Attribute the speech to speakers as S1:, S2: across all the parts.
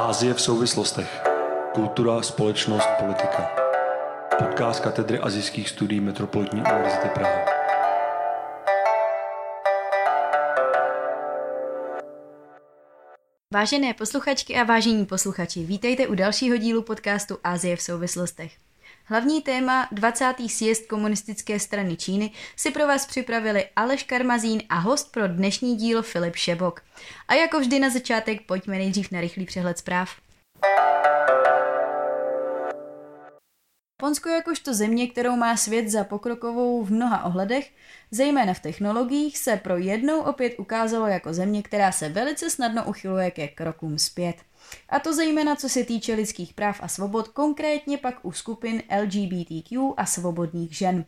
S1: Ázie v souvislostech. Kultura, společnost, politika. Podcast katedry azijských studií Metropolitní univerzity Praha.
S2: Vážené posluchačky a vážení posluchači, vítejte u dalšího dílu podcastu Ázie v souvislostech. Hlavní téma 20. sjezd komunistické strany Číny si pro vás připravili Aleš Karmazín a host pro dnešní díl Filip Šebok. A jako vždy na začátek pojďme nejdřív na rychlý přehled zpráv. Japonsko jakožto země, kterou má svět za pokrokovou v mnoha ohledech, zejména v technologiích, se pro jednou opět ukázalo jako země, která se velice snadno uchyluje ke krokům zpět. A to zejména co se týče lidských práv a svobod, konkrétně pak u skupin LGBTQ a svobodných žen.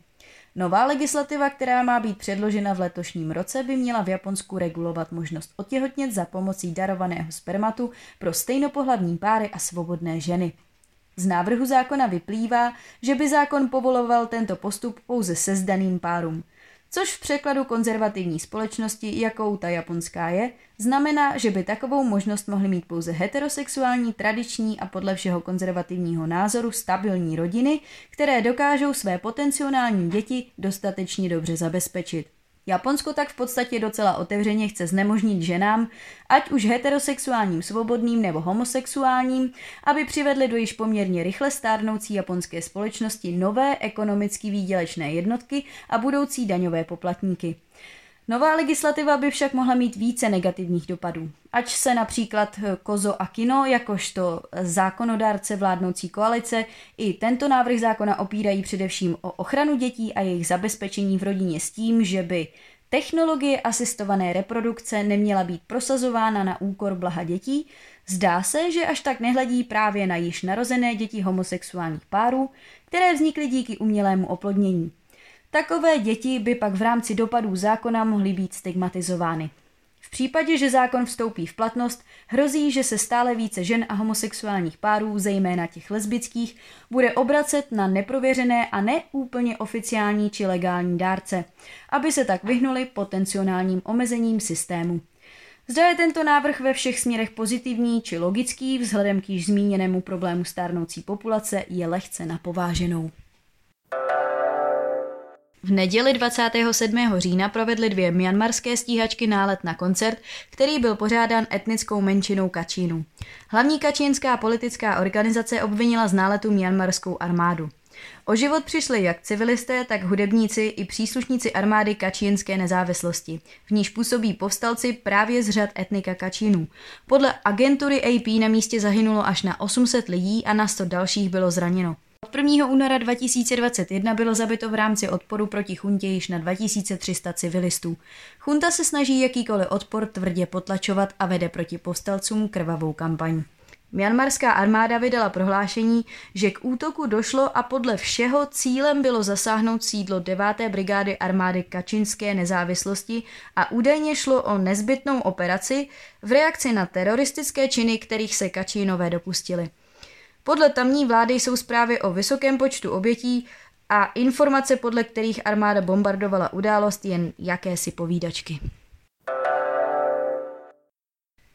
S2: Nová legislativa, která má být předložena v letošním roce, by měla v Japonsku regulovat možnost otěhotnět za pomocí darovaného spermatu pro stejnopohlavní páry a svobodné ženy. Z návrhu zákona vyplývá, že by zákon povoloval tento postup pouze sezdaným párům což v překladu konzervativní společnosti, jakou ta japonská je, znamená, že by takovou možnost mohly mít pouze heterosexuální, tradiční a podle všeho konzervativního názoru stabilní rodiny, které dokážou své potenciální děti dostatečně dobře zabezpečit. Japonsko tak v podstatě docela otevřeně chce znemožnit ženám, ať už heterosexuálním svobodným nebo homosexuálním, aby přivedli do již poměrně rychle stárnoucí japonské společnosti nové ekonomicky výdělečné jednotky a budoucí daňové poplatníky. Nová legislativa by však mohla mít více negativních dopadů. Ať se například Kozo Akino, jakožto zákonodárce vládnoucí koalice, i tento návrh zákona opírají především o ochranu dětí a jejich zabezpečení v rodině s tím, že by technologie asistované reprodukce neměla být prosazována na úkor blaha dětí, zdá se, že až tak nehledí právě na již narozené děti homosexuálních párů, které vznikly díky umělému oplodnění. Takové děti by pak v rámci dopadů zákona mohly být stigmatizovány. V případě, že zákon vstoupí v platnost, hrozí, že se stále více žen a homosexuálních párů, zejména těch lesbických, bude obracet na neprověřené a neúplně oficiální či legální dárce, aby se tak vyhnuli potenciálním omezením systému. Zda je tento návrh ve všech směrech pozitivní či logický, vzhledem k již zmíněnému problému stárnoucí populace, je lehce napováženou. V neděli 27. října provedly dvě myanmarské stíhačky nálet na koncert, který byl pořádán etnickou menšinou Kačínu. Hlavní kačínská politická organizace obvinila z náletu myanmarskou armádu. O život přišli jak civilisté, tak hudebníci i příslušníci armády kačínské nezávislosti. V níž působí povstalci právě z řad etnika Kačínů. Podle agentury AP na místě zahynulo až na 800 lidí a na 100 dalších bylo zraněno. Od 1. února 2021 bylo zabito v rámci odporu proti chuntě již na 2300 civilistů. Chunta se snaží jakýkoliv odpor tvrdě potlačovat a vede proti povstalcům krvavou kampaň. Myanmarská armáda vydala prohlášení, že k útoku došlo a podle všeho cílem bylo zasáhnout sídlo 9. brigády armády Kačinské nezávislosti a údajně šlo o nezbytnou operaci v reakci na teroristické činy, kterých se Kačínové dopustili. Podle tamní vlády jsou zprávy o vysokém počtu obětí a informace, podle kterých armáda bombardovala událost, jen jakési povídačky.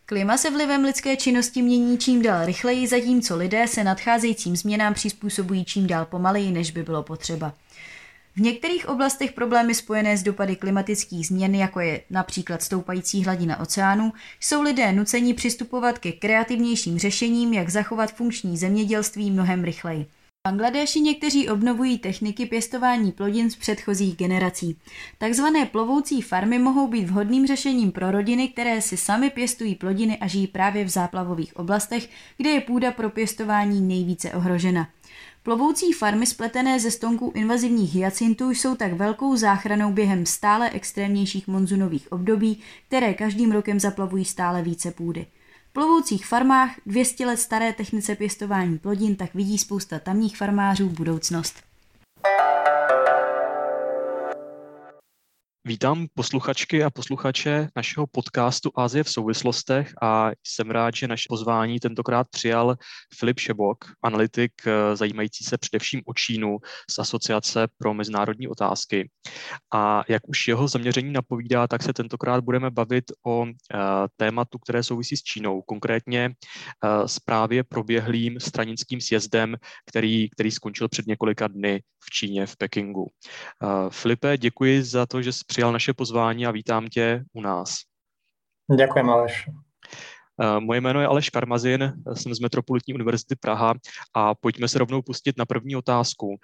S2: Klima se vlivem lidské činnosti mění čím dál rychleji, zatímco lidé se nadcházejícím změnám přizpůsobují čím dál pomaleji, než by bylo potřeba. V některých oblastech problémy spojené s dopady klimatických změn, jako je například stoupající hladina oceánu, jsou lidé nuceni přistupovat ke kreativnějším řešením, jak zachovat funkční zemědělství mnohem rychleji. Bangladeši někteří obnovují techniky pěstování plodin z předchozích generací. Takzvané plovoucí farmy mohou být vhodným řešením pro rodiny, které si sami pěstují plodiny a žijí právě v záplavových oblastech, kde je půda pro pěstování nejvíce ohrožena. Plovoucí farmy spletené ze stonků invazivních hyacintů jsou tak velkou záchranou během stále extrémnějších monzunových období, které každým rokem zaplavují stále více půdy. V plovoucích farmách 200 let staré technice pěstování plodin tak vidí spousta tamních farmářů budoucnost.
S3: Vítám posluchačky a posluchače našeho podcastu Azie v souvislostech a jsem rád, že naše pozvání tentokrát přijal Filip Šebok, analytik eh, zajímající se především o Čínu z Asociace pro mezinárodní otázky. A jak už jeho zaměření napovídá, tak se tentokrát budeme bavit o uh, tématu, které souvisí s Čínou, konkrétně s právě proběhlým stranickým sjezdem, který, který skončil před několika dny v Číně, v Pekingu. Filipe, děkuji za to, že jsi přijal naše pozvání a vítám tě u nás.
S4: Děkuji, Aleš.
S3: Eh, moje jméno je Aleš Karmazin, jsem z Metropolitní univerzity Praha a pojďme se rovnou pustit na první otázku.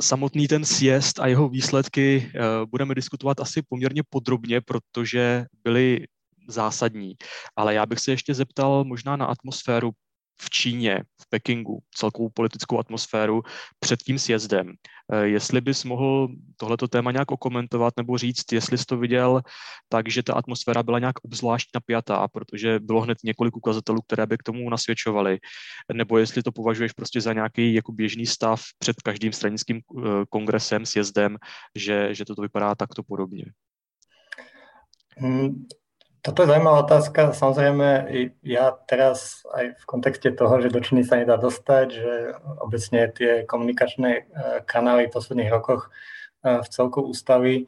S3: Samotný ten sjezd a jeho výsledky eh, budeme diskutovat asi poměrně podrobně, protože byly zásadní. Ale já bych se ještě zeptal možná na atmosféru v Číně, v Pekingu, celkovou politickou atmosféru před tím sjezdem. Eh, jestli bys mohl tohleto téma nějak okomentovat nebo říct, jestli jsi to viděl tak, že ta atmosféra byla nějak obzvlášť napjatá, protože bylo hned několik ukazatelů, které by k tomu nasvědčovaly, nebo jestli to považuješ prostě za nějaký jako běžný stav před každým stranickým eh, kongresem, sjezdem, že, že toto vypadá takto podobně.
S4: Hmm, toto je zaujímavá otázka. Samozrejme, ja teraz aj v kontexte toho, že do Číny sa nedá dostať, že obecne tie komunikačné e, kanály v posledných rokoch e, v celku ústavy, e,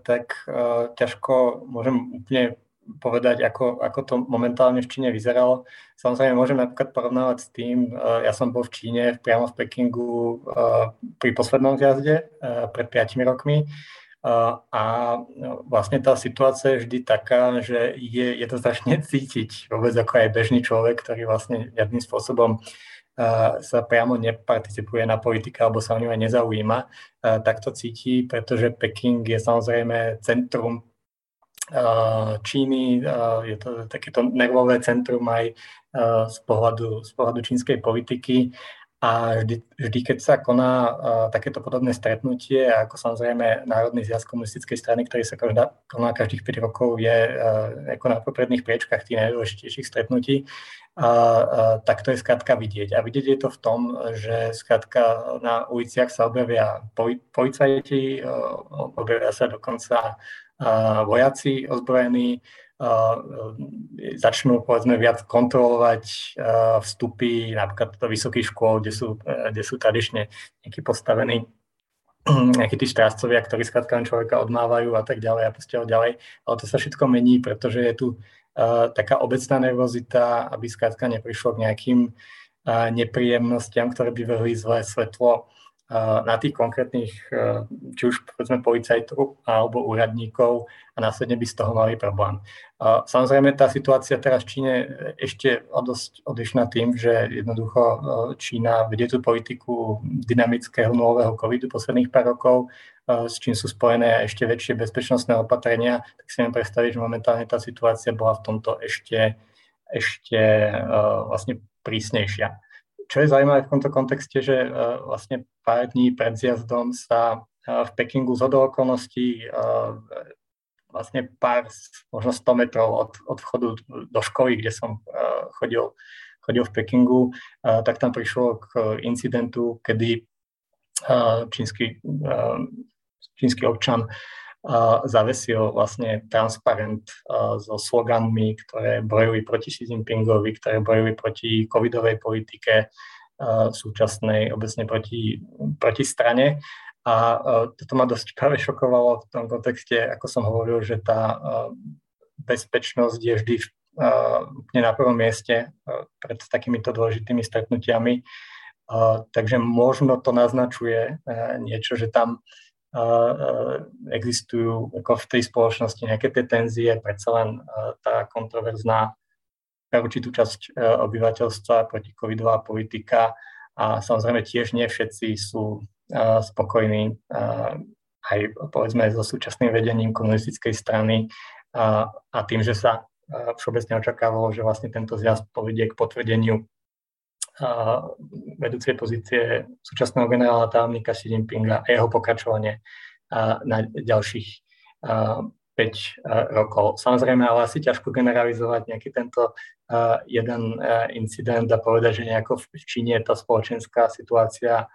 S4: tak ťažko môžem úplne povedať, ako, ako to momentálne v Číne vyzeralo. Samozrejme, môžem napríklad porovnávať s tým, ja som bol v Číne, priamo v Pekingu pri poslednom zjazde pred 5 rokmi, a vlastne tá situácia je vždy taká, že je jednoznačne cítiť vôbec ako aj bežný človek, ktorý vlastne žiadnym spôsobom sa priamo neparticipuje na politike alebo sa o ňu aj nezaujíma, tak to cíti, pretože Peking je samozrejme centrum Číny, je to takéto nervové centrum aj z pohľadu, z pohľadu čínskej politiky a vždy, vždy keď sa koná uh, takéto podobné stretnutie, a ako samozrejme Národný zjazd komunistickej strany, ktorý sa každá, koná každých 5 rokov, je uh, ako na popredných priečkách tých najdôležitejších stretnutí, uh, uh, tak to je skrátka vidieť. A vidieť je to v tom, že skrátka na uliciach sa objavia poj- policajti, objavia sa dokonca uh, vojaci ozbrojení, začnú povedzme viac kontrolovať vstupy napríklad do vysokých škôl, kde sú, kde sú tradične nejakí postavení nejakí tí štrážcovia, ktorí skrátka človeka odmávajú a tak ďalej a proste ďalej. Ale to sa všetko mení, pretože je tu uh, taká obecná nervozita, aby skrátka neprišlo k nejakým uh, nepríjemnostiam, ktoré by vrhli zlé svetlo na tých konkrétnych, e, či už povedzme policajtov alebo úradníkov a následne by z toho mali problém. Samozrejme, tá situácia teraz v Číne ešte dosť odlišná tým, že jednoducho e, Čína vedie tú politiku dynamického nového covidu posledných pár rokov, s čím sú spojené ešte väčšie bezpečnostné opatrenia, tak si viem predstaviť, že momentálne tá situácia bola v tomto ešte, ešte vlastne prísnejšia čo je zaujímavé v tomto kontexte, že uh, vlastne pár dní pred zjazdom sa uh, v Pekingu z okolností uh, vlastne pár, možno 100 metrov od, od vchodu do školy, kde som chodil, chodil v Pekingu, tak tam prišlo k incidentu, kedy čínsky, čínsky občan zavesil vlastne transparent so sloganmi, ktoré bojili proti Xi Jinpingovi, ktoré bojili proti covidovej politike súčasnej, obecne proti, proti strane. A toto ma dosť práve šokovalo v tom kontexte, ako som hovoril, že tá bezpečnosť je vždy úplne na prvom mieste pred takýmito dôležitými stretnutiami. Takže možno to naznačuje niečo, že tam existujú ako v tej spoločnosti nejaké tie tenzie, predsa len tá kontroverzná pre určitú časť e, obyvateľstva proticovidová politika. A samozrejme tiež nie všetci sú spokojní aj povedzme so súčasným vedením komunistickej strany a, a tým, že sa všeobecne očakávalo, že vlastne tento zjazd povedie k potvrdeniu vedúcej pozície súčasného generála tajomníka Xi Jinpinga a jeho pokračovanie na ďalších 5 rokov. Samozrejme, ale asi ťažko generalizovať nejaký tento jeden incident a povedať, že nejako v Číne tá spoločenská situácia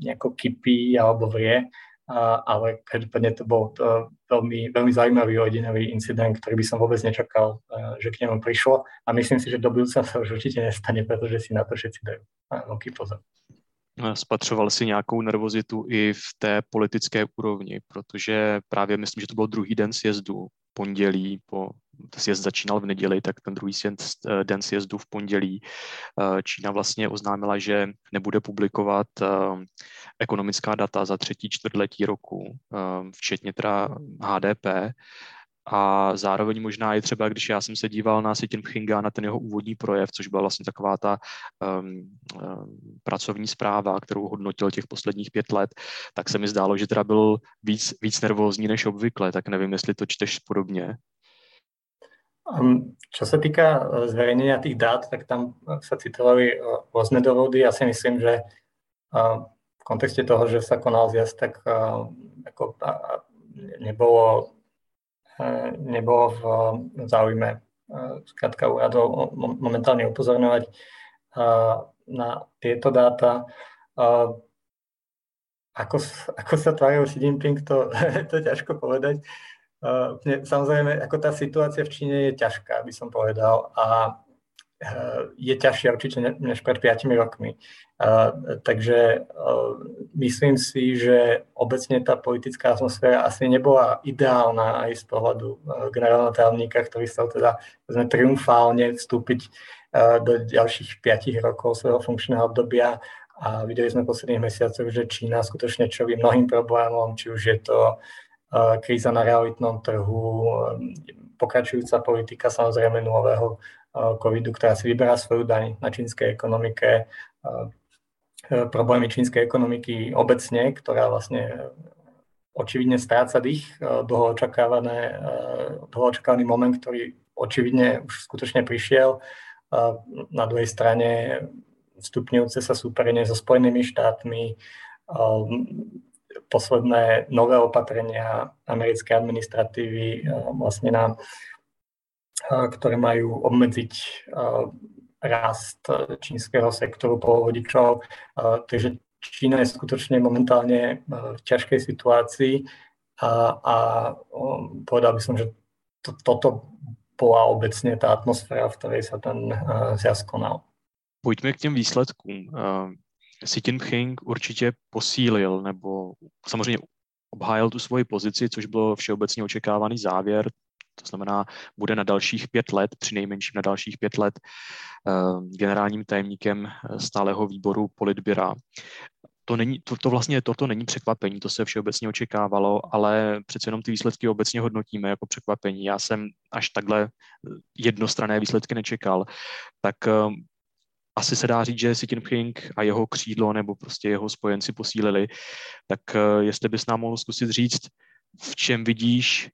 S4: nejako kypí alebo vrie. Ale každopádne to bol to veľmi, veľmi zaujímavý ojedinelý incident, ktorý by som vôbec nečakal, že k nemu prišlo. A myslím si, že do budúca sa už určite nestane, pretože si na to všetci dajú. Veľký pozor.
S3: Spatřoval si nějakou nervozitu i v té politické úrovni, protože právě myslím, že to byl druhý den sjezdu, pondělí, po sjezd začínal v neděli, tak ten druhý eh, den sjezdu v pondělí eh, Čína vlastně oznámila, že nebude publikovat eh, ekonomická data za třetí čtvrtletí roku, včetně teda HDP, a zároveň možná i třeba, když já jsem se díval na Sitin Pchinga, na ten jeho úvodní projev, což byla vlastně taková ta um, um, pracovní zpráva, kterou hodnotil těch posledních pět let, tak se mi zdálo, že teda byl víc, víc nervózní než obvykle, tak nevím, jestli to čteš podobně.
S4: Um, čo sa týka uh, zverejnenia tých dát, tak tam uh, sa citovali uh, rôzne dôvody. Ja si myslím, že v kontexte toho, že sa konal zjazd, tak ako nebolo nebolo v záujme skratka úradov momentálne upozorňovať na tieto dáta. Ako, ako sa tváril Xi Jinping, to, to je ťažko povedať. Samozrejme, ako tá situácia v Číne je ťažká, by som povedal, a je ťažšia určite než pred 5 rokmi. Takže myslím si, že obecne tá politická atmosféra asi nebola ideálna aj z pohľadu generálneho tajomníka, ktorý chcel teda sme triumfálne vstúpiť do ďalších 5 rokov svojho funkčného obdobia a videli sme v posledných mesiacoch, že Čína skutočne čelí mnohým problémom, či už je to kríza na realitnom trhu, pokračujúca politika samozrejme nového covidu, ktorá si vyberá svoju daň na čínskej ekonomike, E, problémy čínskej ekonomiky obecne, ktorá vlastne očividne stráca dých, dlho, očakávané, dlho očakávaný moment, ktorý očividne už skutočne prišiel. Na druhej strane stupňujúce sa súperenie so Spojenými štátmi, posledné nové opatrenia americkej administratívy vlastne na, ktoré majú obmedziť rast čínskeho sektoru polovodičov. Takže Čína je skutočne momentálne e, v ťažkej situácii a, a povedal by som, že to, toto bola obecne tá atmosféra, v ktorej sa ten zjazd konal.
S3: Pojďme k těm výsledkům. Xi Jinping určitě posílil nebo samozřejmě obhájil tu svoji pozici, což bylo všeobecně očekávaný závěr to znamená, bude na dalších pět let, při nejmenším na dalších pět let, eh, generálním tajemníkem eh, stáleho výboru Politbyra. To, není, to, to vlastně toto není překvapení, to se všeobecně očekávalo, ale přece jenom ty výsledky obecně hodnotíme jako překvapení. Já jsem až takhle eh, jednostrané výsledky nečekal. Tak asi se dá říct, že Xi Jinping a jeho křídlo nebo prostě jeho spojenci posílili. Tak jestli bys nám mohl zkusit říct, v čem vidíš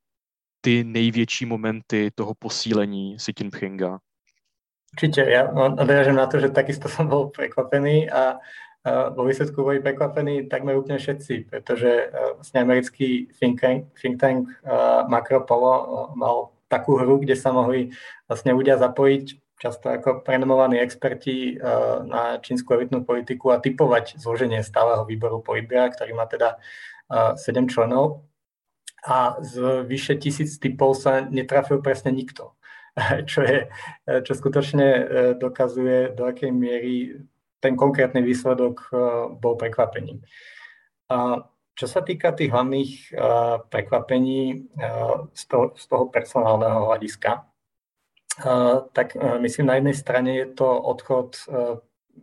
S3: ty největší momenty toho posílení Xi Jinpinga?
S4: Určite, ja nadviažem na to, že takisto som bol prekvapený a vo výsledku boli prekvapení takmer úplne všetci, pretože vlastne americký think tank, think tank Macro Polo mal takú hru, kde sa mohli vlastne ľudia zapojiť často ako prenomovaní experti na čínsku elitnú politiku a typovať zloženie stáleho výboru Politbira, ktorý má teda 7 členov a z vyše tisíc typov sa netrafil presne nikto. Čo, je, čo skutočne e, dokazuje, do akej miery ten konkrétny výsledok e, bol prekvapením. A čo sa týka tých hlavných e, prekvapení z toho, z toho personálneho hľadiska, tak myslím na jednej strane je to odchod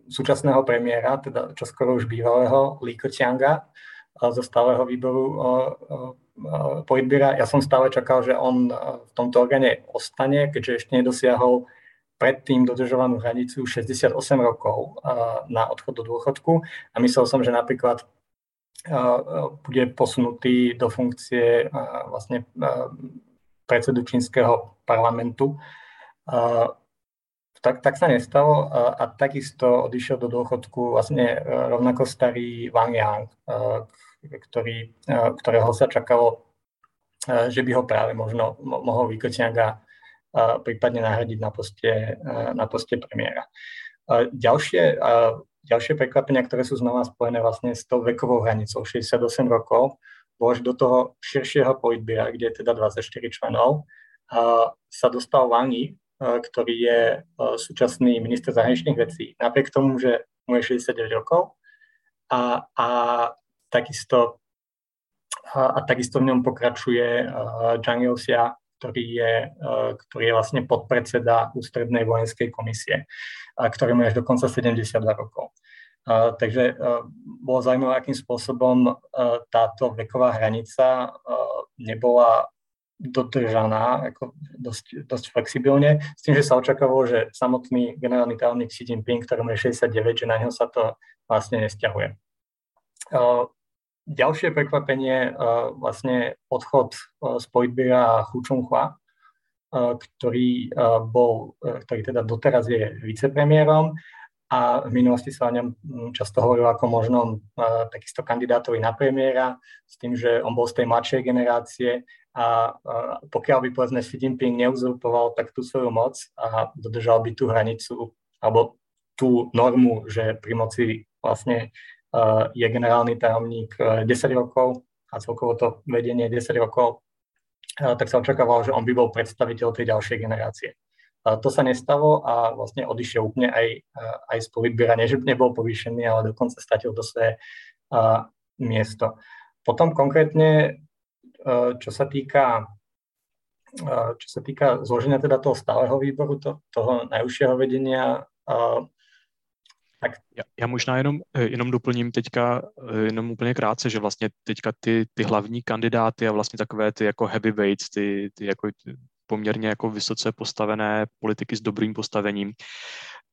S4: súčasného premiéra, teda čo skoro už bývalého Li Keqianga zo stáleho výboru Politbíra. Ja som stále čakal, že on v tomto orgáne ostane, keďže ešte nedosiahol predtým dodržovanú hranicu 68 rokov na odchod do dôchodku a myslel som, že napríklad bude posunutý do funkcie vlastne predsedu čínskeho parlamentu. Tak, tak sa nestalo a, a takisto odišiel do dôchodku vlastne rovnako starý Wang Yang, ktorý, e, ktorého sa čakalo, e, že by ho práve možno mohol Vykočianga e, prípadne nahradiť na poste, na poste premiéra. Ďalšie, ďalšie prekvapenia, ktoré sú znova spojené vlastne s tou vekovou hranicou 68 rokov, bol až do toho širšieho politbíra, kde je teda 24 členov, sa dostal Wang ktorý je súčasný minister zahraničných vecí. Napriek tomu, že mu je 69 rokov a, a takisto a, a takisto v ňom pokračuje uh, Zhang Youxia, ktorý je, ktorý je vlastne podpredseda Ústrednej vojenskej komisie, ktorý má až dokonca 72 rokov. Takže uh, bolo zaujímavé, akým spôsobom táto veková hranica nebola dodržaná ako dosť, dosť flexibilne, s tým, že sa očakávalo, že samotný generálny tajomník Xi Jinping, ktorý je 69, že na ňo sa to vlastne nesťahuje. Ďalšie prekvapenie, vlastne odchod uh, z politbíra Hu Chunhua, ktorý bol, ktorý teda doteraz je vicepremiérom a v minulosti sa o ňom mm, často hovorilo ako možnom uh, takisto kandidátovi na premiéra, s tým, že on bol z tej mladšej generácie a pokiaľ by povedzme Xi Jinping neuzurpoval tak tú svoju moc a dodržal by tú hranicu alebo tú normu, že pri moci vlastne je generálny tajomník uh, 10 rokov a celkovo to vedenie 10 rokov, tak sa očakávalo, že on by bol predstaviteľ tej ďalšej generácie. To sa nestalo a vlastne odišiel úplne aj, aj z politbiera. Nie, že nebol povýšený, ale dokonca stratil to svoje uh, miesto. Potom konkrétne, uh, čo sa týka uh, čo sa týka zloženia teda toho stáleho výboru, to, toho najúžšieho vedenia, uh,
S3: tak... Já, já možná jenom, jenom doplním teďka, jenom úplně krátce, že vlastně teďka ty, ty hlavní kandidáty a vlastně takové ty jako heavyweights, ty, ty jako poměrně jako vysoce postavené politiky s dobrým postavením,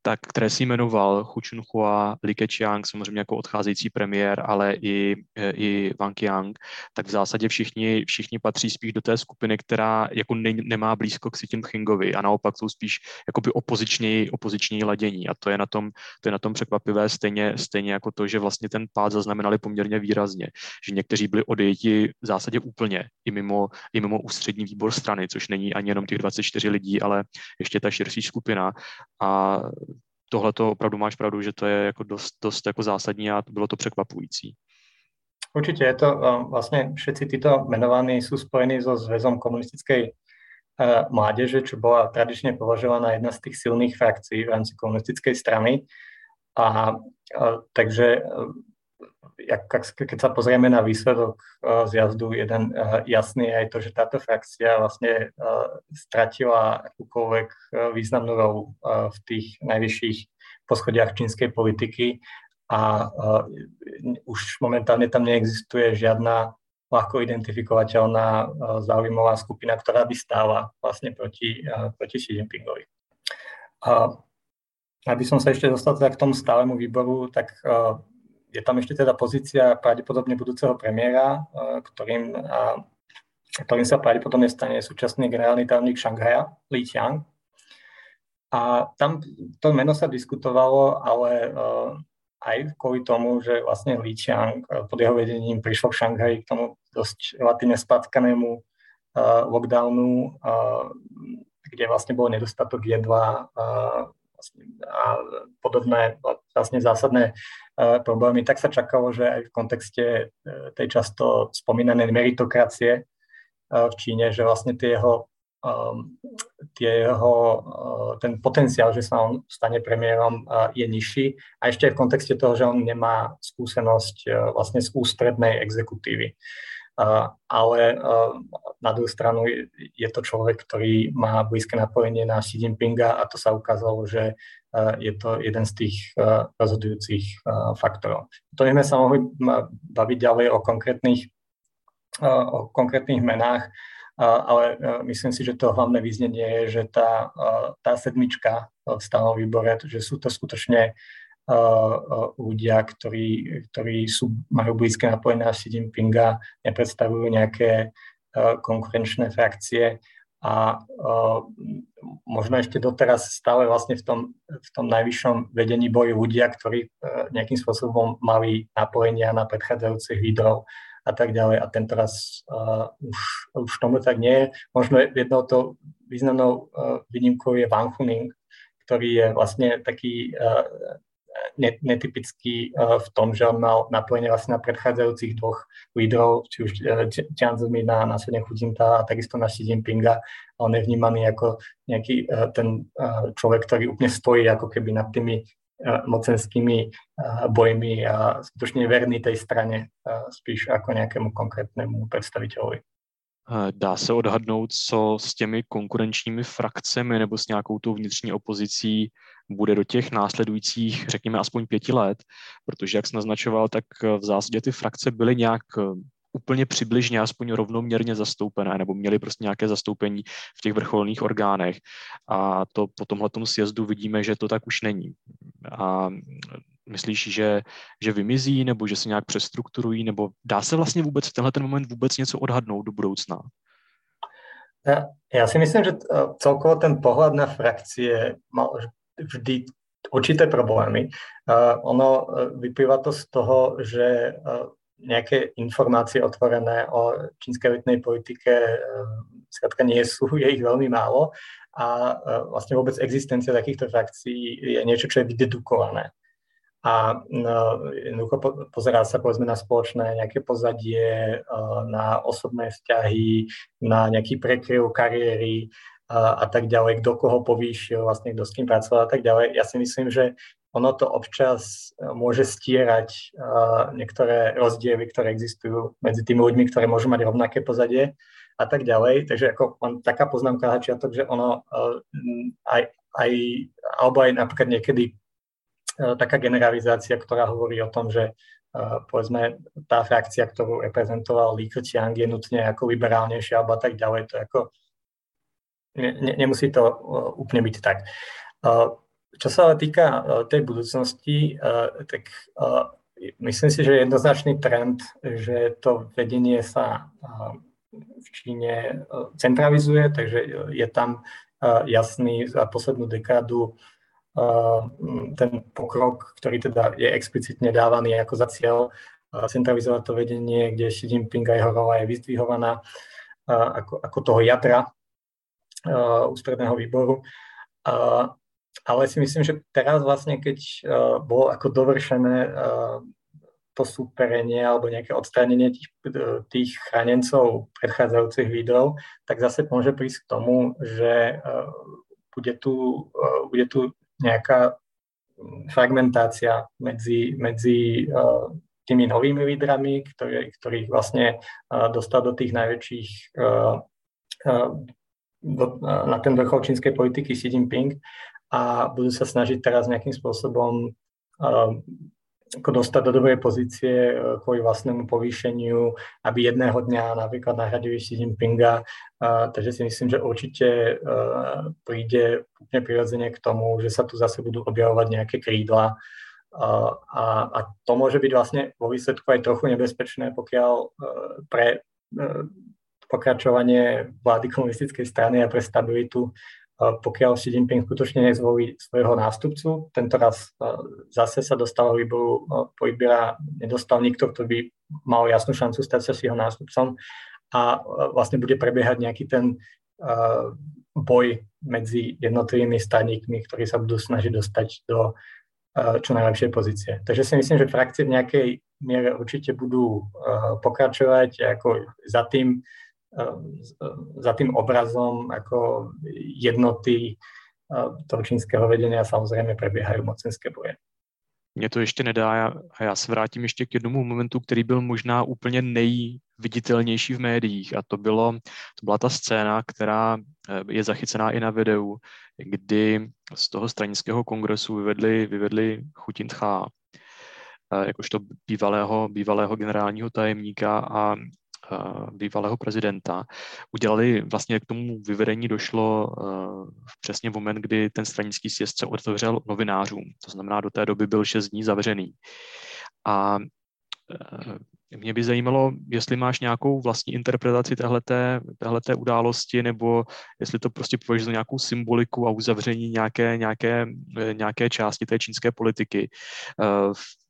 S3: tak, které si jmenoval Hu Chunhua, Li Keqiang, samozřejmě jako odcházející premiér, ale i, i Wang Qiang, tak v zásadě všichni, všichni patří spíš do té skupiny, která jako ne, nemá blízko k Xi Jinpingovi a naopak jsou spíš jakoby opoziční, opoziční ladění. A to je na tom, to je na tom překvapivé stejně, stejně jako to, že vlastně ten pád zaznamenali poměrně výrazně, že někteří byli odejiti v zásadě úplně i mimo, i mimo ústřední výbor strany, což není ani jenom těch 24 lidí, ale ještě ta širší skupina. A tohle to opravdu máš pravdu, že to je jako dost, dost jako zásadní a bylo to překvapující.
S4: Určite je to, vlastne všetci títo menovaní sú spojení so Zväzom komunistickej e, mládeže, čo bola tradične považovaná jedna z tých silných frakcií v rámci komunistickej strany. A, a takže e, keď sa pozrieme na výsledok e, z jazdu, jeden jasný je aj to, že táto frakcia vlastne stratila akúkoľvek významnú rolu v tých najvyšších poschodiach čínskej politiky a uh, už momentálne tam neexistuje žiadna ľahko identifikovateľná uh, záujmová skupina, ktorá by stála vlastne proti, uh, proti Xi Jinpingovi. Uh, aby som sa ešte dostal teda k tomu stálemu výboru, tak uh, je tam ešte teda pozícia pravdepodobne budúceho premiéra, uh, ktorým, ktorým sa pravdepodobne stane súčasný generálny tajomník Šanghaja, Li Qiang. A tam to meno sa diskutovalo, ale uh, aj kvôli tomu, že vlastne Li Qiang uh, pod jeho vedením prišlo v Šanghaji k tomu dosť relatívne spatkanému lockdownu, kde vlastne bol nedostatok jedla vlastne, a podobné vlastne zásadné problémy, tak sa čakalo, že aj v kontexte uh, tej často spomínanej meritokracie uh, v Číne, že vlastne tie jeho um, tie jeho, ten potenciál, že sa on stane premiérom, je nižší. A ešte aj v kontexte toho, že on nemá skúsenosť vlastne z ústrednej exekutívy. Ale na druhú stranu je, je to človek, ktorý má blízke napojenie na Xi Jinpinga a to sa ukázalo, že je to jeden z tých uh, rozhodujúcich uh, faktorov. To sme sa mohli baviť ďalej o konkrétnych, uh, o konkrétnych menách, ale e, myslím si, že to hlavné význenie je, že tá, e, tá sedmička v stálom výbore, že sú to skutočne e, ľudia, ktorí, ktorí sú, majú blízke napojenie na Xi Jinpinga, nepredstavujú nejaké konkurenčné frakcie a možno ešte doteraz stále vlastne v tom, v tom najvyššom vedení boli ľudia, ktorí nejakým spôsobom mali napojenia na predchádzajúcich lídrov a tak ďalej. A tento raz uh, už, už tomu tak nie je. Možno jednou to významnou výnimkou je Van Huning, ktorý je vlastne taký netypický v tom, že on mal napojenie vlastne na predchádzajúcich dvoch lídrov, či už Jiang Zemin na následne Chutinta a takisto na Xi Jinpinga. On je vnímaný ako nejaký ten človek, ktorý úplne stojí ako keby nad tými mocenskými bojmi a skutočne verný tej strane spíš ako nejakému konkrétnemu predstaviteľovi.
S3: Dá se odhadnout, co s těmi konkurenčními frakcemi nebo s nějakou tou vnitřní opozicí bude do těch následujících, řekněme, aspoň pěti let, protože, jak jsi naznačoval, tak v zásadě ty frakce byly nějak úplně přibližně, aspoň rovnoměrně zastoupené, nebo měli prostě nějaké zastoupení v těch vrcholných orgánech. A to po tomhle sjezdu vidíme, že to tak už není. A myslíš, že, že vymizí, nebo že se nějak přestrukturují, nebo dá se vlastně vůbec v tenhle ten moment vůbec něco odhadnout do budoucna?
S4: Ja, ja si myslím, že celkovo ten pohľad na frakcie mal vždy určité problémy. Uh, ono vyplýva to z toho, že uh, nejaké informácie otvorené o čínskej letnej politike e, skrátka nie sú, je ich veľmi málo a e, vlastne vôbec existencia takýchto frakcií je niečo, čo je vydedukované. A no, jednoducho pozerá sa povedzme na spoločné nejaké pozadie, e, na osobné vzťahy, na nejaký prekryv kariéry a, a tak ďalej, kto koho povýšil, vlastne kto s kým pracoval a tak ďalej. Ja si myslím, že ono to občas e, môže stierať uh, niektoré rozdiely, ktoré existujú medzi tými ľuďmi, ktoré môžu mať rovnaké pozadie a tak ďalej. Takže ako len taká poznámka na začiatok, že ono uh, aj, aj, alebo aj napríklad niekedy uh, taká generalizácia, ktorá hovorí o tom, že povedzme tá frakcia, ktorú reprezentoval Li Keqiang je nutne ako liberálnejšia alebo tak ďalej, to ako ne, ne, nemusí to uh, úplne byť tak. Uh, čo sa ale týka e, tej budúcnosti, e, tak e, myslím si, že je jednoznačný trend, že to vedenie sa v Číne centralizuje, takže je tam jasný za poslednú dekádu ten pokrok, ktorý teda je explicitne dávaný ako za cieľ centralizovať to vedenie, kde Xi Jinping a jeho rola je vyzdvihovaná ako, ako toho jadra ústredného výboru. Ale si myslím, že teraz vlastne, keď bolo ako dovršené to súperenie alebo nejaké odstránenie tých, tých chránencov predchádzajúcich lídrov, tak zase môže prísť k tomu, že uh, bude, tu, uh, bude tu nejaká fragmentácia medzi, medzi tými novými lídrami, ktorý, ktorých vlastne dostal do tých najväčších do, na ten vrchol čínskej politiky Xi Jinping a budú sa snažiť teraz nejakým spôsobom uh, ako dostať do dobrej pozície uh, kvôli vlastnému povýšeniu, aby jedného dňa napríklad nahradili Xi Jinpinga. Uh, takže si myslím, že určite uh, príde úplne prirodzene k tomu, že sa tu zase budú objavovať nejaké krídla uh, a, a to môže byť vlastne vo výsledku aj trochu nebezpečné, pokiaľ uh, pre pokračovanie vlády komunistickej strany a pre stabilitu pokiaľ Xi Jinping skutočne nezvolí svojho nástupcu. Tento raz zase sa dostal výboru Politbíra, nedostal nikto, kto by mal jasnú šancu stať sa s jeho nástupcom a vlastne bude prebiehať nejaký ten boj medzi jednotlivými staníkmi, ktorí sa budú snažiť dostať do čo najlepšej pozície. Takže si myslím, že frakcie v nejakej miere určite budú pokračovať ako za tým za tým obrazom ako jednoty toho čínskeho vedenia samozrejme prebiehajú mocenské boje.
S3: Mně to ještě nedá a já se vrátím ještě k jednomu momentu, který byl možná úplně nejviditelnější v médiích a to, bylo, to byla ta scéna, která je zachycená i na videu, kdy z toho stranického kongresu vyvedli, vyvedli Chutintcha, eh, jakožto bývalého, bývalého generálního tajemníka a bývalého prezidenta. Udělali, vlastně k tomu vyvedení došlo přesně v moment, kdy ten stranický sjezd se otevřel novinářům. To znamená, do té doby byl šest dní zavřený. A mě by zajímalo, jestli máš nějakou vlastní interpretaci téhleté, téhleté události, nebo jestli to prostě považuješ za nějakou symboliku a uzavření nějaké, nějaké, nějaké části té čínské politiky.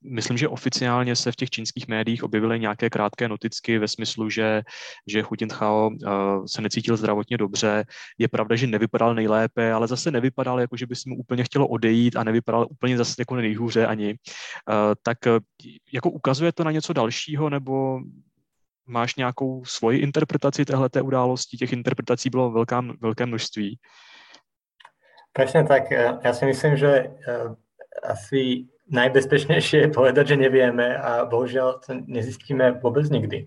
S3: Myslím, že oficiálně se v těch čínských médiích objevily nějaké krátké noticky ve smyslu, že, že Hu Jintao uh, se necítil zdravotně dobře. Je pravda, že nevypadal nejlépe, ale zase nevypadal jako, že by si mu úplně chtělo odejít a nevypadal úplně zase jako nejhůře ani. Uh, tak jako ukazuje to na něco dalšího, nebo máš nějakou svoji interpretaci téhleté události? Těch interpretací bylo velká, velké množství.
S4: Presne tak. Ja si myslím, že asi najbezpečnejšie je povedať, že nevieme a bohužiaľ to nezistíme vôbec nikdy.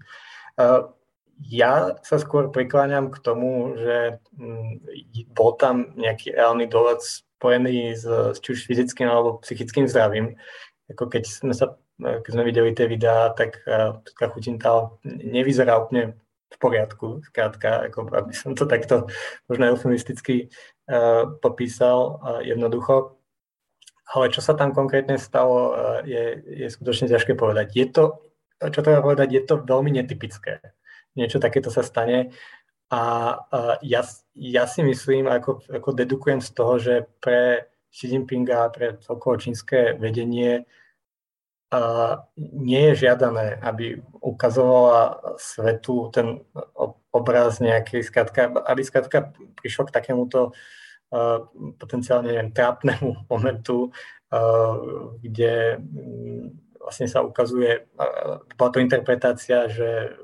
S4: Ja sa skôr prikláňam k tomu, že mm, bol tam nejaký reálny dôvod spojený s, či už fyzickým alebo psychickým zdravím. Ako keď sme sa keď sme videli tie videá, tak uh, Chutintal nevyzerá úplne v poriadku, zkrátka, ako aby som to takto možno eufemisticky uh, popísal uh, jednoducho. Ale čo sa tam konkrétne stalo, uh, je, je skutočne ťažké povedať. Je to, čo treba povedať, je to veľmi netypické. Niečo takéto sa stane a uh, ja, ja si myslím, ako, ako dedukujem z toho, že pre Xi Jinpinga, pre celkovo čínske vedenie nie je žiadané, aby ukazovala svetu ten obraz nejakej, skratka, aby skratka prišlo k takémuto uh, potenciálne neviem, trápnemu momentu, uh, kde um, vlastne sa ukazuje, uh, bola to interpretácia, že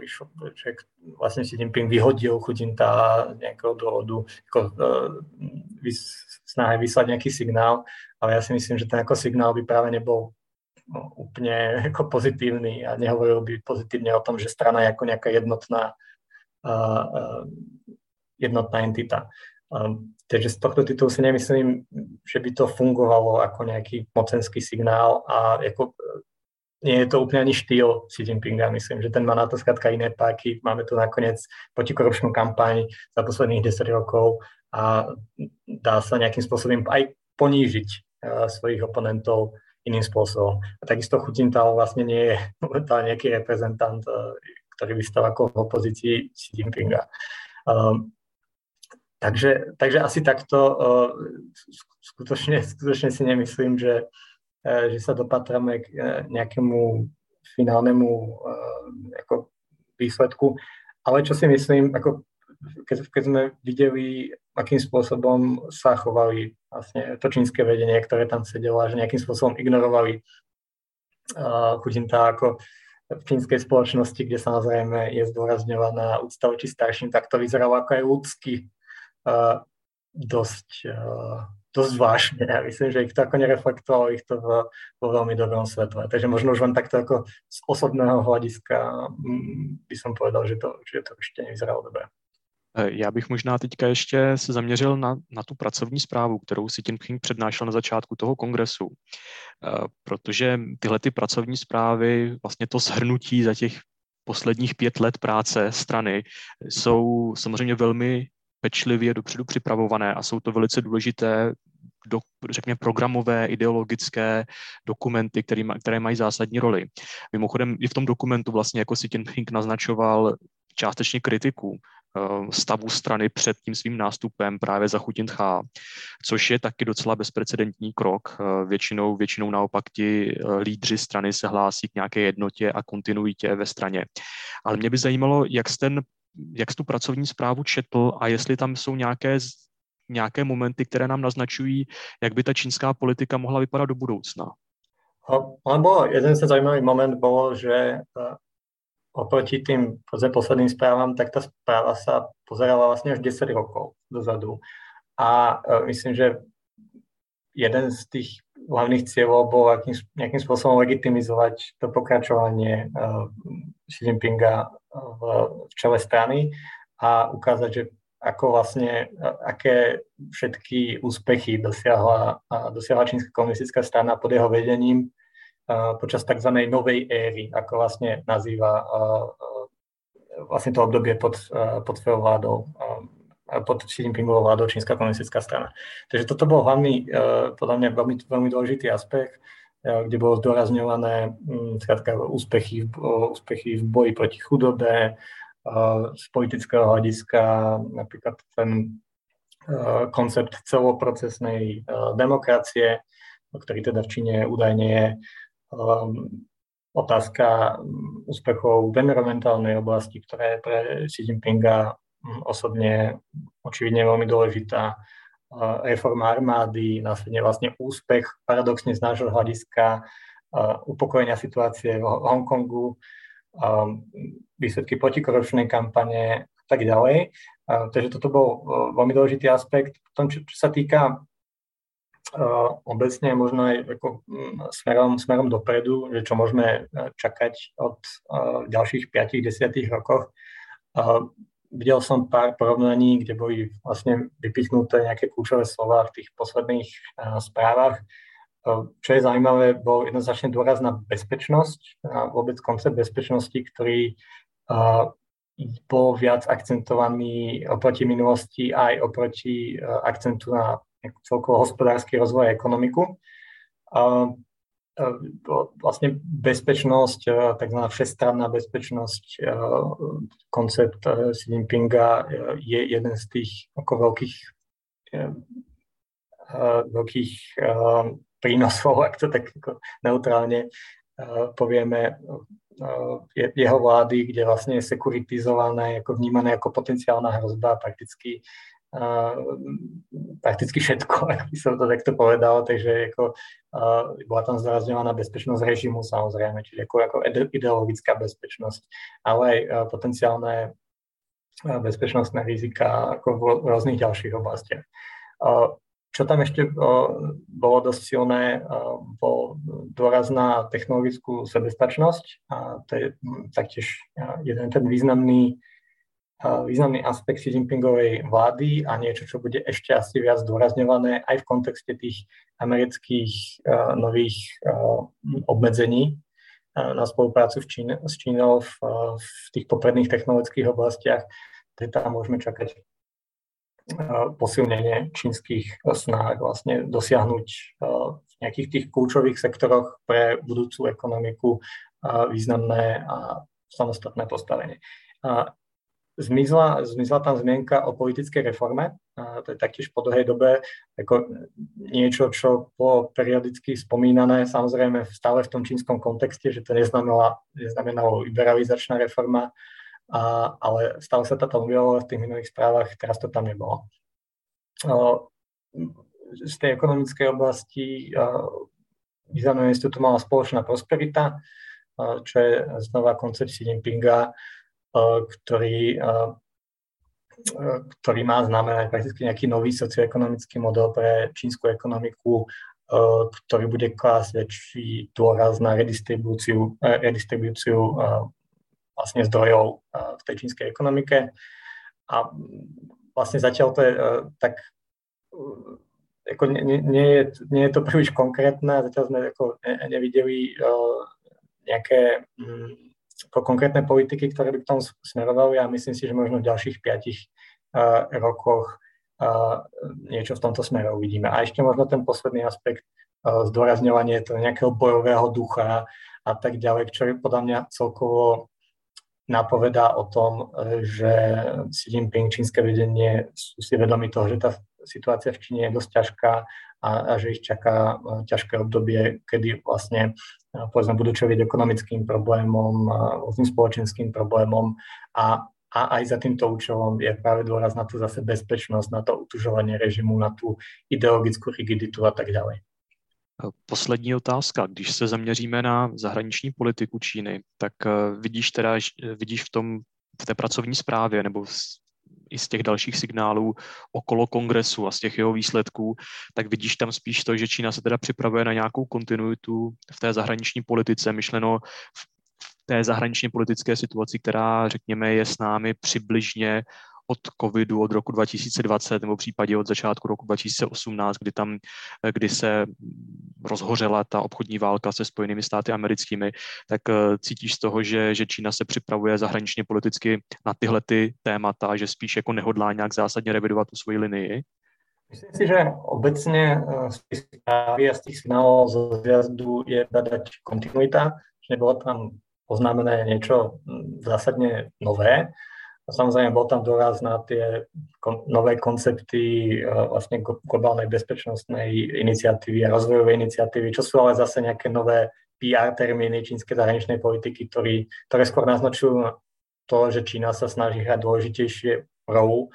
S4: prišlo, že vlastne si Jinping vyhodil Chudinta nejakého dôvodu, ako, vys, snahe vyslať nejaký signál, ale ja si myslím, že ten ako signál by práve nebol no, úplne ako pozitívny a nehovoril by pozitívne o tom, že strana je ako nejaká jednotná, uh, jednotná entita. Um, takže z tohto titulu si nemyslím, že by to fungovalo ako nejaký mocenský signál a ako, nie je to úplne ani štýl Xi Jinpinga. Myslím, že ten má na to skrátka iné páky. Máme tu nakoniec protikorupčnú kampaň za posledných 10 rokov a dá sa nejakým spôsobom aj ponížiť uh, svojich oponentov iným spôsobom. A takisto Chutintal vlastne nie je momentálne nejaký reprezentant, eh, ktorý by stal ako v opozícii Xi Jinpinga. Um, takže, takže asi takto skutočne, skutočne si nemyslím, že, uh, že sa dopatrame k uh, nejakému finálnemu uh, ako výsledku. Ale čo si myslím, ako keď, keď sme videli, akým spôsobom sa chovali vlastne to čínske vedenie, ktoré tam sedelo a že nejakým spôsobom ignorovali uh, Chudinta ako v čínskej spoločnosti, kde samozrejme je zdôrazňovaná úcta voči starším, tak to vyzeralo ako aj ľudsky uh, dosť, uh, dosť vážne. Ja myslím, že ich to ako nereflektovalo ich to vo, vo veľmi dobrom svetle. Takže možno už len takto ako z osobného hľadiska mm, by som povedal, že to, že to ešte nevyzeralo dobre.
S3: Eh, já bych možná teďka ještě se zaměřil na, na tu pracovní zprávu, kterou si Jinping přednášel na začátku toho kongresu, eh, protože tyhle ty pracovní zprávy, vlastně to shrnutí za těch posledních pět let práce strany jsou samozřejmě velmi pečlivě dopředu připravované a jsou to velice důležité do, řekněme, programové, ideologické dokumenty, který, které mají zásadní roli. Mimochodem i v tom dokumentu vlastně jako si Jinping naznačoval částečně kritiku Eh, stavu strany před tím svým nástupem právě za Chutintchá, což je taky docela bezprecedentní krok. Eh, většinou, většinou naopak ti eh, lídři strany se hlásí k nějaké jednotě a kontinuitě ve straně. Ale mě by zajímalo, jak ten, jak jsi tu pracovní zprávu četl a jestli tam jsou nějaké nějaké momenty, které nám naznačují, jak by ta čínská politika mohla vypadat do budoucna.
S4: Lebo jeden z zaujímavý moment bolo, že oproti tým posledným správam, tak tá správa sa pozerala vlastne až 10 rokov dozadu. A uh, myslím, že jeden z tých hlavných cieľov bol akým, nejakým spôsobom legitimizovať to pokračovanie uh, Xi Jinpinga v, čele strany a ukázať, že ako vlastne, aké všetky úspechy dosiahla, dosiahla čínska komunistická strana pod jeho vedením počas tzv. novej éry, ako vlastne nazýva vlastne to obdobie pod, pod vládou, pod Xi Jinpingovou vládou čínska komunistická strana. Takže toto bol hlavný, podľa mňa veľmi, veľmi dôležitý aspekt, kde bolo zdôrazňované skrátka, úspechy, úspechy v boji proti chudobe, z politického hľadiska napríklad ten koncept celoprocesnej demokracie, ktorý teda v Číne údajne je otázka um, úspechov v environmentálnej oblasti, ktorá je pre Xi Jinpinga um, osobne očividne veľmi dôležitá. Reforma armády, následne vlastne úspech, paradoxne z nášho hľadiska, upokojenia situácie v Hongkongu, výsledky protikorupčnej kampane a tak ďalej. Takže toto bol veľmi dôležitý aspekt. Potom, čo, čo sa týka obecne možno aj ako smerom, smerom dopredu, že čo môžeme e, čakať od e, ďalších 5-10 rokoch. Videl som pár porovnaní, kde boli vlastne vypichnuté nejaké kľúčové slova v tých posledných správach. Čo je zaujímavé, bol jednoznačne dôraz na bezpečnosť, na vôbec koncept bezpečnosti, ktorý bol viac akcentovaný oproti minulosti aj oproti akcentu na celkovo hospodársky rozvoj a ekonomiku. Vlastne bezpečnosť, tzv. všestranná bezpečnosť, koncept Xi Jinpinga je jeden z tých ako veľkých, veľkých prínosov, ak to tak neutrálne povieme, jeho vlády, kde vlastne je sekuritizované, ako vnímané ako potenciálna hrozba prakticky prakticky všetko, ak by som to takto povedal, takže ako, bola tam zdôrazňovaná bezpečnosť režimu samozrejme, čiže ako, ako ideologická bezpečnosť, ale aj potenciálne bezpečnostné rizika ako v rôznych ďalších oblastiach. Čo tam ešte bolo dosť silné, bol dôraz na technologickú sebestačnosť a to je taktiež jeden ten významný významný aspekt Xi Jinpingovej vlády a niečo, čo bude ešte asi viac zdôrazňované aj v kontexte tých amerických uh, nových uh, obmedzení uh, na spoluprácu v Číne, s Čínou v, v tých popredných technologických oblastiach. Teda môžeme čakať posilnenie čínskych snách vlastne dosiahnuť v nejakých tých kľúčových sektoroch pre budúcu ekonomiku významné a samostatné postavenie. Zmizla, zmizla tam zmienka o politickej reforme, a to je taktiež po dlhej dobe ako niečo, čo bolo periodicky spomínané, samozrejme stále v tom čínskom kontexte, že to neznamenalo, neznamenalo liberalizačná reforma, a, ale stále sa to tam objavilo v tých minulých správach, teraz to tam nebolo. Z tej ekonomickej oblasti významnú tu mala spoločná prosperita, čo je znova koncept Xi Jinpinga, ktorý, ktorý má znamenať prakticky nejaký nový socioekonomický model pre čínsku ekonomiku, ktorý bude klásť väčší dôraz na redistribúciu, redistribúciu vlastne zdrojov v tej čínskej ekonomike. A vlastne zatiaľ to je tak ako nie, nie, je, nie je to príliš konkrétne, zatiaľ sme ako nevideli nejaké mm, konkrétne politiky, ktoré by k tomu smerovali a myslím si, že možno v ďalších piatich rokoch niečo v tomto smere uvidíme. A ešte možno ten posledný aspekt, zdôrazňovanie toho nejakého bojového ducha a tak ďalej, čo je podľa mňa celkovo napovedá o tom, že Xi Jinping, čínske vedenie sú si vedomi toho, že tá situácia v Číne je dosť ťažká a, a že ich čaká ťažké obdobie, kedy vlastne povedzme budú čeliť ekonomickým problémom, rôznym spoločenským problémom a, a aj za týmto účelom je práve dôraz na tú zase bezpečnosť, na to utužovanie režimu, na tú ideologickú rigiditu a tak ďalej.
S3: Poslední otázka. Když se zaměříme na zahraniční politiku Číny, tak vidíš teda, vidíš v tom v té pracovní zprávě nebo i z těch dalších signálů okolo kongresu a z těch jeho výsledků, tak vidíš tam spíš to, že Čína se teda připravuje na nějakou kontinuitu v té zahraniční politice, myšleno v té zahraničně politické situaci, která, řekněme, je s námi přibližně od covidu od roku 2020 nebo případě od začátku roku 2018, kdy tam, kdy se rozhořela ta obchodní válka se Spojenými státy americkými, tak eh, cítíš z toho, že, že Čína se připravuje zahraničně politicky na tyhle ty témata, že spíš jako nehodlá nějak zásadně revidovat tu svoji linii?
S4: Myslím si, že obecne eh, z správy a z tých signálov zo zjazdu je dať kontinuita, že nebolo tam oznámené niečo hm, zásadne nové. Samozrejme, bol tam dôraz na tie kon- nové koncepty uh, vlastne globálnej bezpečnostnej iniciatívy a rozvojovej iniciatívy, čo sú ale zase nejaké nové PR termíny čínskej zahraničnej politiky, ktorý, ktoré skôr naznačujú to, že Čína sa snaží hrať dôležitejšie rolu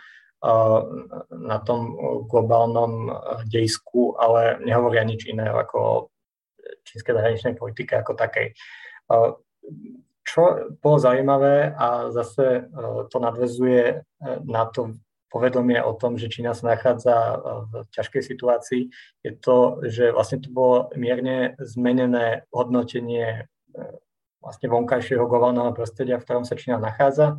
S4: na tom globálnom dejsku, ale nehovoria nič iné ako čínskej zahraničnej politike ako takej. Čo bolo zaujímavé a zase to nadvezuje na to povedomie o tom, že Čína sa nachádza v ťažkej situácii, je to, že vlastne to bolo mierne zmenené hodnotenie vlastne vonkajšieho globálneho prostredia, v ktorom sa Čína nachádza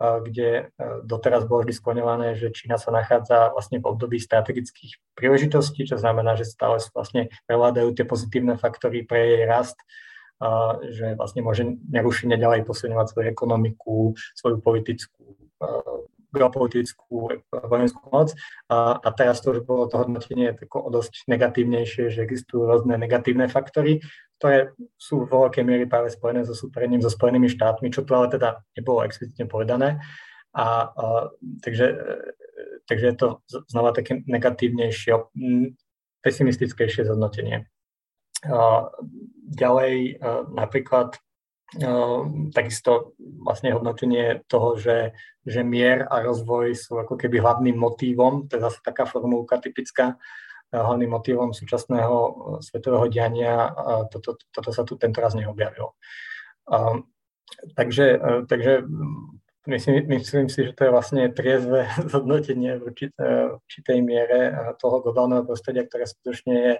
S4: kde e, doteraz bolo vždy skloňované, že Čína sa nachádza vlastne v období strategických príležitostí, čo znamená, že stále vlastne prevládajú tie pozitívne faktory pre jej rast, že vlastne môže nerušene ďalej posilňovať svoju ekonomiku, svoju politickú e, geopolitickú vojenskú moc. A, a teraz to už bolo to hodnotenie tako dosť negatívnejšie, že existujú rôzne negatívne faktory, ktoré sú vo veľkej miery práve spojené so súperením so Spojenými štátmi, čo tu ale teda nebolo explicitne povedané. A, a takže, takže je to znova také negatívnejšie, pesimistickejšie zhodnotenie. Ďalej napríklad Ehm, takisto vlastne hodnotenie toho, že, že mier a rozvoj sú ako keby hlavným motívom, to je zase taká formulka typická, e, hlavným motívom súčasného e, svetového diania, toto, toto sa tu tento raz neobjavilo. Takže, e, takže myslím, myslím si, že to je vlastne triezve zhodnotenie v určitej miere toho globálneho prostredia, ktoré skutočne je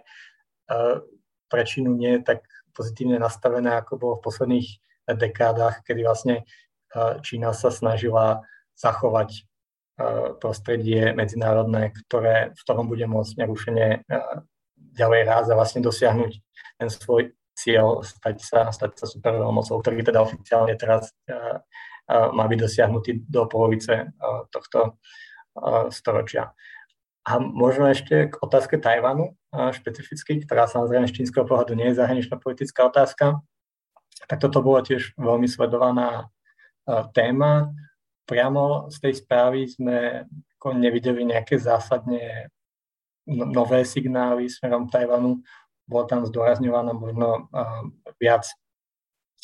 S4: pre Čínu nie je tak pozitívne nastavené, ako bolo v posledných dekádach, kedy vlastne eh, Čína sa snažila zachovať eh, prostredie medzinárodné, ktoré, v ktorom bude môcť nerušene eh, ďalej ráz a vlastne dosiahnuť ten svoj cieľ stať sa, stať sa superveľmocou, ktorý teda oficiálne teraz má byť dosiahnutý do polovice tohto storočia. A možno ešte k otázke Tajvanu špecificky, ktorá samozrejme z čínskeho pohľadu nie je zahraničná politická otázka, tak toto bola tiež veľmi sledovaná téma. Priamo z tej správy sme nevideli nejaké zásadne no, nové signály smerom Tajvanu. Bolo tam zdôrazňovaná možno viac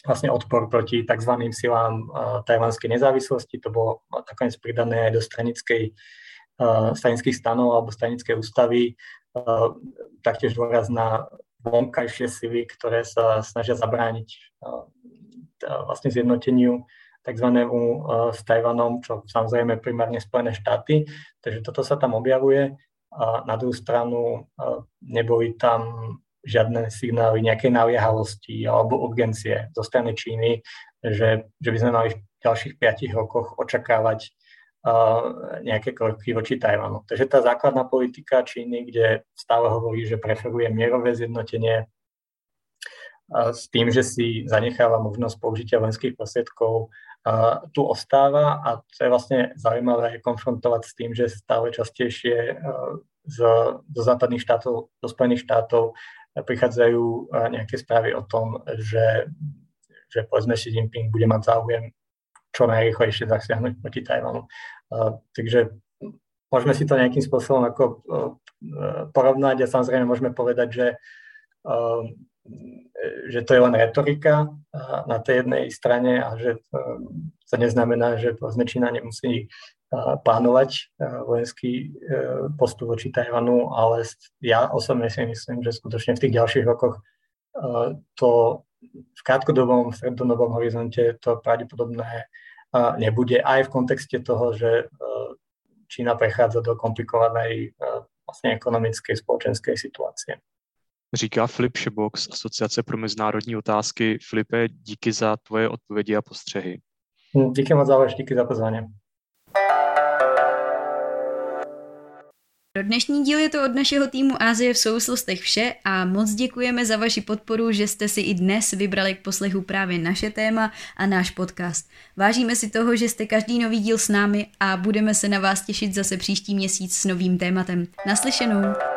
S4: vlastne odpor proti tzv. silám tajvanskej nezávislosti. To bolo nakoniec pridané aj do stranickej stranických stanov alebo stranickej ústavy, taktiež dôraz na vonkajšie sily, ktoré sa snažia zabrániť vlastne zjednoteniu tzv. s Tajvanom, čo samozrejme primárne Spojené štáty. Takže toto sa tam objavuje. A na druhú stranu neboli tam žiadne signály nejakej naliehavosti alebo urgencie zo strany Číny, že, že by sme mali v ďalších 5 rokoch očakávať nejaké kroky voči Tajvanu. Takže tá základná politika Číny, kde stále hovorí, že preferuje mierové zjednotenie s tým, že si zanecháva možnosť použitia vojenských prostriedkov, tu ostáva a to je vlastne zaujímavé konfrontovať s tým, že stále častejšie z, zo západných štátov, zo Spojených štátov prichádzajú nejaké správy o tom, že, že povedzme Xi Jinping bude mať záujem čo najrychlejšie zasiahnuť proti Tajvanu. Takže môžeme si to nejakým spôsobom ako porovnať a samozrejme môžeme povedať, že, že to je len retorika na tej jednej strane a že to neznamená, že Čína nemusí plánovať vojenský postup voči Tajvanu, ale ja osobne si myslím, že skutočne v tých ďalších rokoch to v krátkodobom, strednodobom horizonte to pravdepodobné nebude aj v kontexte toho, že e, Čína prechádza do komplikovanej e, vlastně ekonomické společenské situace.
S3: Říká Filip Šebok z Asociace pro mezinárodní otázky. Filipe, díky za tvoje odpovědi a postřehy.
S4: Díky moc za díky za pozvání.
S2: Pro dnešní díl je to od našeho týmu Ázie v souvislostech vše a moc děkujeme za vaši podporu, že jste si i dnes vybrali k poslechu právě naše téma a náš podcast. Vážíme si toho, že jste každý nový díl s námi a budeme se na vás těšit zase příští měsíc s novým tématem. Naslyšenou!